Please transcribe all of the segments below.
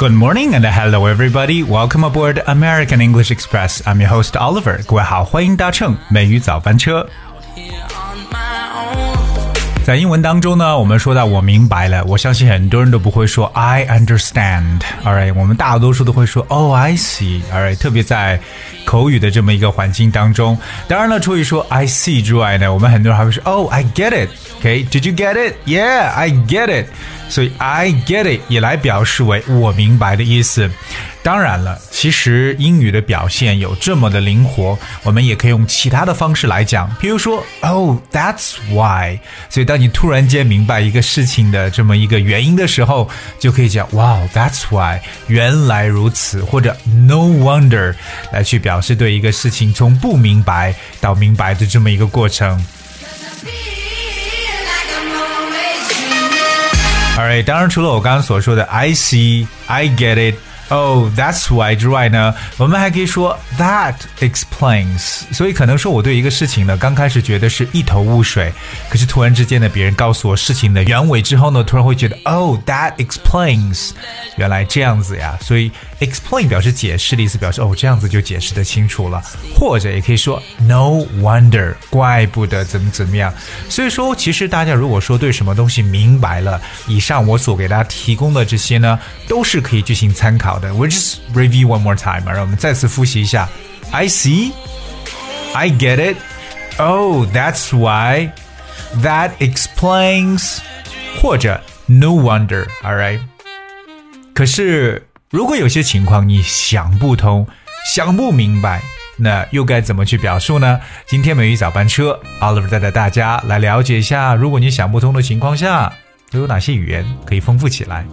Good morning and hello everybody. Welcome aboard American English Express. I'm your host Oliver. 各位好，欢迎搭乘美语早班车。在英文当中呢，我们说到我明白了，我相信很多人都不会说 I understand。Alright，我们大多数都会说 Oh I see。Alright，特别在口语的这么一个环境当中，当然了，除了说 I see 之外呢，我们很多人还会说 Oh I get it。OK，Did you get it？Yeah，I get it。 所以 I get it 也来表示为我明白的意思。当然了，其实英语的表现有这么的灵活，我们也可以用其他的方式来讲，比如说 Oh that's why。所以当你突然间明白一个事情的这么一个原因的时候，就可以讲 Wow that's why，原来如此，或者 No wonder 来去表示对一个事情从不明白到明白的这么一个过程。Alright，当然除了我刚刚所说的 I see, I get it。Oh, that's why 之外呢，我们还可以说 that explains。所以可能说我对一个事情呢，刚开始觉得是一头雾水，可是突然之间呢，别人告诉我事情的原委之后呢，突然会觉得 Oh, that explains，原来这样子呀。所以 explain 表示解释的意思，表示哦这样子就解释的清楚了，或者也可以说 No wonder，怪不得怎么怎么样。所以说，其实大家如果说对什么东西明白了，以上我所给大家提供的这些呢，都是可以进行参考。We just review one more time，让我们再次复习一下。I see, I get it. Oh, that's why. That explains，或者 No wonder. All right. 可是 如果有些情况你想不通、想不明白，那又该怎么去表述呢？今天美语早班车，Oliver 带大家来了解一下，如果你想不通的情况下，都有哪些语言可以丰富起来。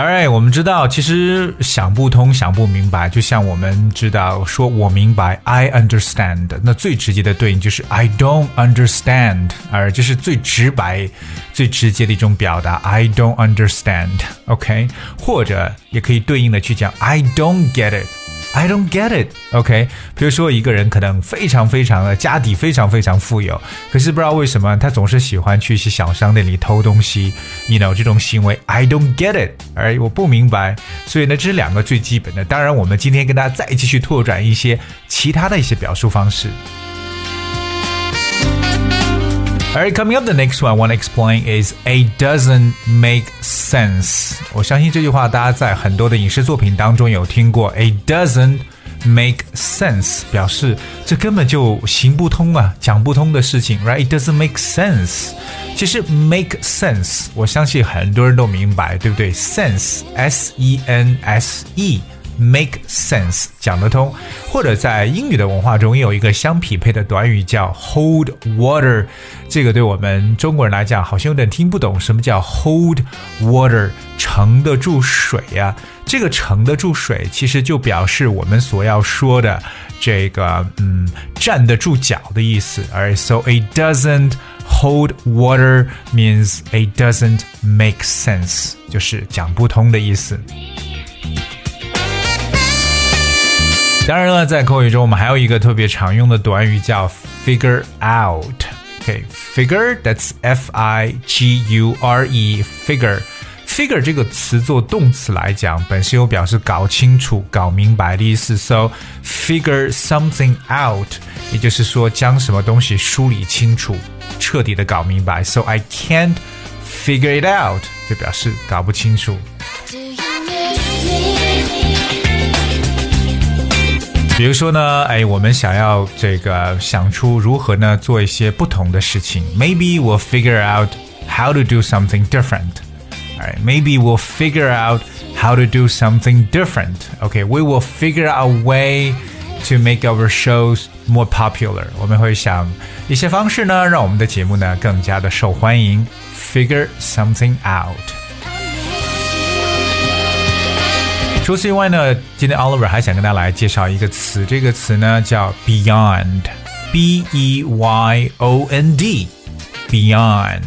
Alright，我们知道，其实想不通、想不明白，就像我们知道说“我明白 ”，I understand，那最直接的对应就是 I don't understand，而这是最直白、最直接的一种表达，I don't understand，OK，或者也可以对应的去讲 I don't get it。I don't get it. OK，比如说一个人可能非常非常的家底非常非常富有，可是不知道为什么他总是喜欢去一些小商店里偷东西。You know 这种行为，I don't get it，而我不明白。所以呢，这是两个最基本的。当然，我们今天跟大家再继续拓展一些其他的一些表述方式。Alright, coming up, the next one I want to explain is "a doesn't make sense." 我相信这句话大家在很多的影视作品当中有听过。"a doesn't make sense" 表示这根本就行不通啊，讲不通的事情，right? It doesn't make sense. 其实 make sense，我相信很多人都明白，对不对？sense, S-E-N-S-E。 Make sense 讲得通，或者在英语的文化中也有一个相匹配的短语叫 hold water，这个对我们中国人来讲好像有点听不懂，什么叫 hold water？盛得住水呀？这个盛得住水，其实就表示我们所要说的这个嗯站得住脚的意思。而 so it doesn't hold water means it doesn't make sense，就是讲不通的意思。当然了，在口语中，我们还有一个特别常用的短语叫 figure out。OK，figure，that's f i g u r e，figure。figure 这个词做动词来讲，本身有表示搞清楚、搞明白的意思。So figure something out，也就是说将什么东西梳理清楚、彻底的搞明白。So I can't figure it out，就表示搞不清楚。 比如说呢，哎，我们想要这个想出如何呢做一些不同的事情。Maybe we'll figure out how to do something different. Alright, maybe we'll figure out how to do something different. Okay, we will figure out a way to make our shows more popular. 我们会想一些方式呢，让我们的节目呢更加的受欢迎。Figure something out. 除此以外呢，今天 Oliver 还想跟大家来介绍一个词，这个词呢叫 beyond，b e y o n d，beyond。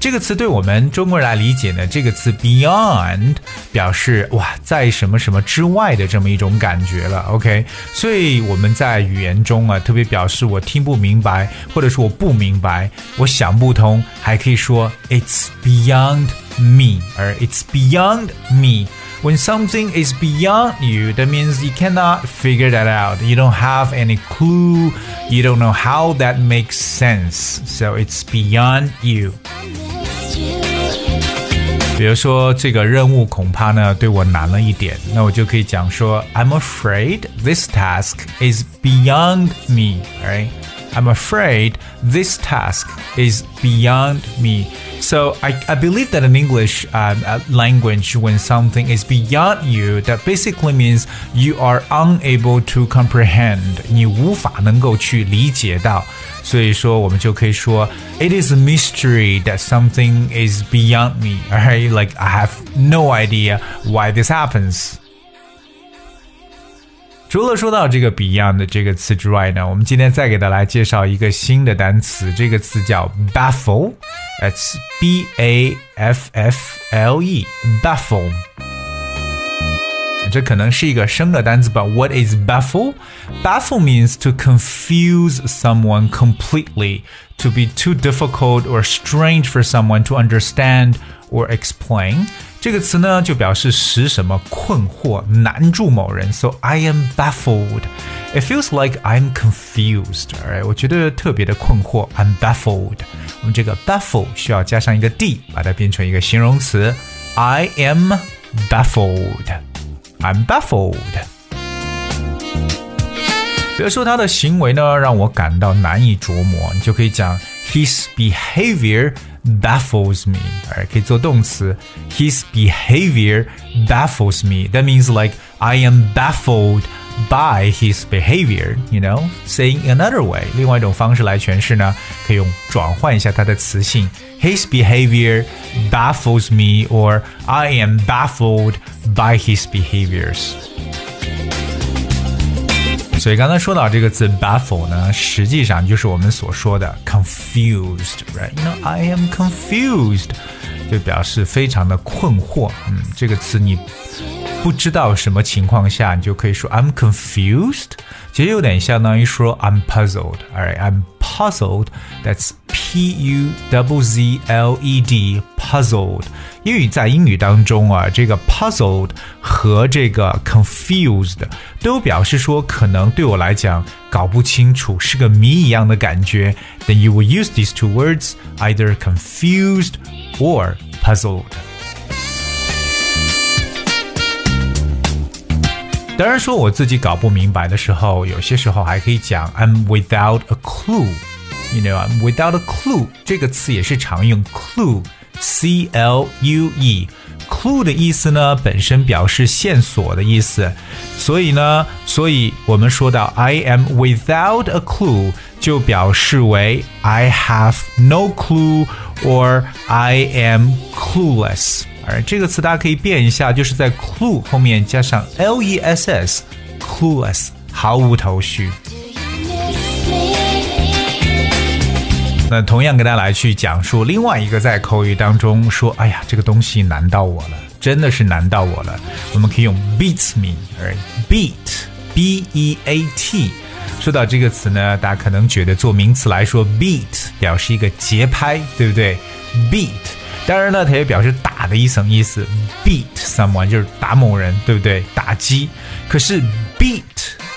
这个词对我们中国人来理解呢，这个词 beyond 表示哇，在什么什么之外的这么一种感觉了。OK，所以我们在语言中啊，特别表示我听不明白，或者说我不明白，我想不通，还可以说 it's beyond me，而 it's beyond me。When something is beyond you, that means you cannot figure that out. You don't have any clue. You don't know how that makes sense. So it's beyond you. 比如说这个任务恐怕呢对我难了一点，那我就可以讲说 I'm afraid this task is beyond me, right? I'm afraid this task is beyond me. So I, I believe that in English um, uh, language, when something is beyond you, that basically means you are unable to comprehend. 你无法能够去理解到。所以说，我们就可以说，It is a mystery that something is beyond me. Right? Like I have no idea why this happens. 除了说到这个 beyond 这个词之外呢，我们今天再给大家介绍一个新的单词，这个词叫 baffle，it's b a f f l e，baffle。这可能是一个生的单词，but what is baffle? Baffle means to confuse someone completely, to be too difficult or strange for someone to understand or explain。 这个词呢，就表示使什么困惑、难住某人。So I am baffled. It feels like I'm confused. Alright，我觉得特别的困惑。I'm baffled. 我们这个 baffle 需要加上一个 d，把它变成一个形容词。I am baffled. I'm baffled. 比如说他的行为呢，让我感到难以琢磨，你就可以讲 His behavior baffles me，哎，可以做动词。His behavior baffles me. That means like I am baffled by his behavior. You know, saying another way，另外一种方式来诠释呢，可以用转换一下它的词性。His behavior baffles me, or I am baffled by his behaviors. 所以刚才说到这个字 baffle 呢，实际上就是我们所说的 confused，right？You know I am confused，就表示非常的困惑。嗯，这个词你不知道什么情况下，你就可以说 I'm confused。其实有点相当于说 I'm puzzled，alright？I'm puzzled. That's P U Z Z L E D puzzled。因为在英语当中啊，这个 puzzled 和这个 confused 都表示说可能对我来讲搞不清楚，是个谜一样的感觉。Then you will use these two words either confused or puzzled。 当然说我自己搞不明白的时候，有些时候还可以讲 I'm without a clue。You know, I'm without a clue 这个词也是常用 clue，c l u e。clue 的意思呢，本身表示线索的意思，所以呢，所以我们说到 I am without a clue，就表示为 I have no clue or I am clueless。 而这个词大家可以变一下，就是在 clue 后面加上 l e s s，clueless，毫无头绪。那同样给大家来去讲述另外一个在口语当中说，哎呀，这个东西难到我了，真的是难到我了。我们可以用 beats me，而 beat，b e a t。说到这个词呢，大家可能觉得做名词来说，beat 表示一个节拍，对不对？beat，当然呢，它也表示打的一层意思，beat someone 就是打某人，对不对？打击。可是 beat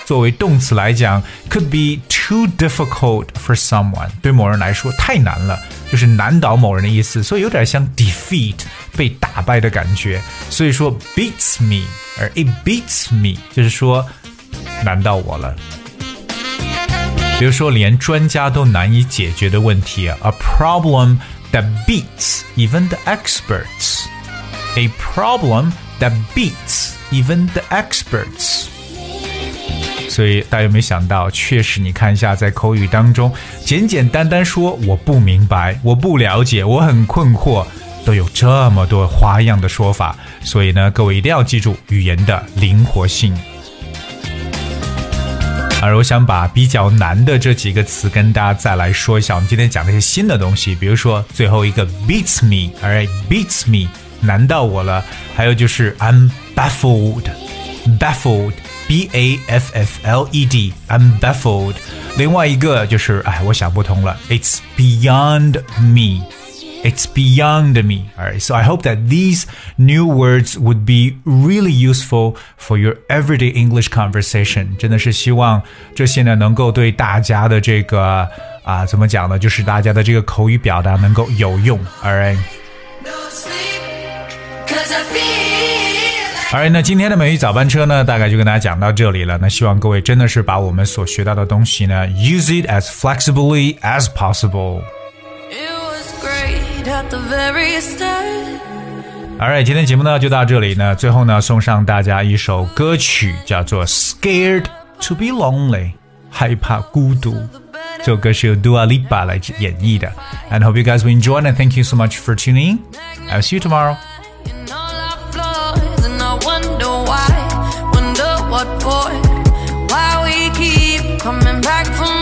作为动词来讲，could be too difficult for someone，对某人来说太难了，就是难倒某人的意思，所以有点像 defeat 被打败的感觉。所以说 beats me，而 it beats me 就是说难到我了。比如说，连专家都难以解决的问题，a problem that beats even the experts，a problem that beats even the experts。所以大家有没有想到，确实，你看一下，在口语当中，简简单单说我不明白、我不了解、我很困惑，都有这么多花样的说法。所以呢，各位一定要记住语言的灵活性。而我想把比较难的这几个词跟大家再来说一下。我们今天讲的一些新的东西，比如说最后一个 beats me，alright，beats me，难到我了。还有就是 I'm baffled，baffled，b a f f l e d，I'm baffled。另外一个就是哎，我想不通了，It's beyond me。It's beyond me. Alright, so I hope that these new words would be really useful for your everyday English conversation. 真的是希望这些呢能够对大家的这个啊怎么讲呢？就是大家的这个口语表达能够有用。Alright. Alright，那今天的美语早班车呢，大概就跟大家讲到这里了。那希望各位真的是把我们所学到的东西呢，use it as flexibly as possible。 Alright，今天节目呢就到这里呢。最后呢，送上大家一首歌曲，叫做《Scared to Be Lonely》，害怕孤独。这首歌是由 Dua Lipa 来演绎的。And hope you guys will enjoy and thank you so much for tuning in. I'll see you tomorrow. coming back for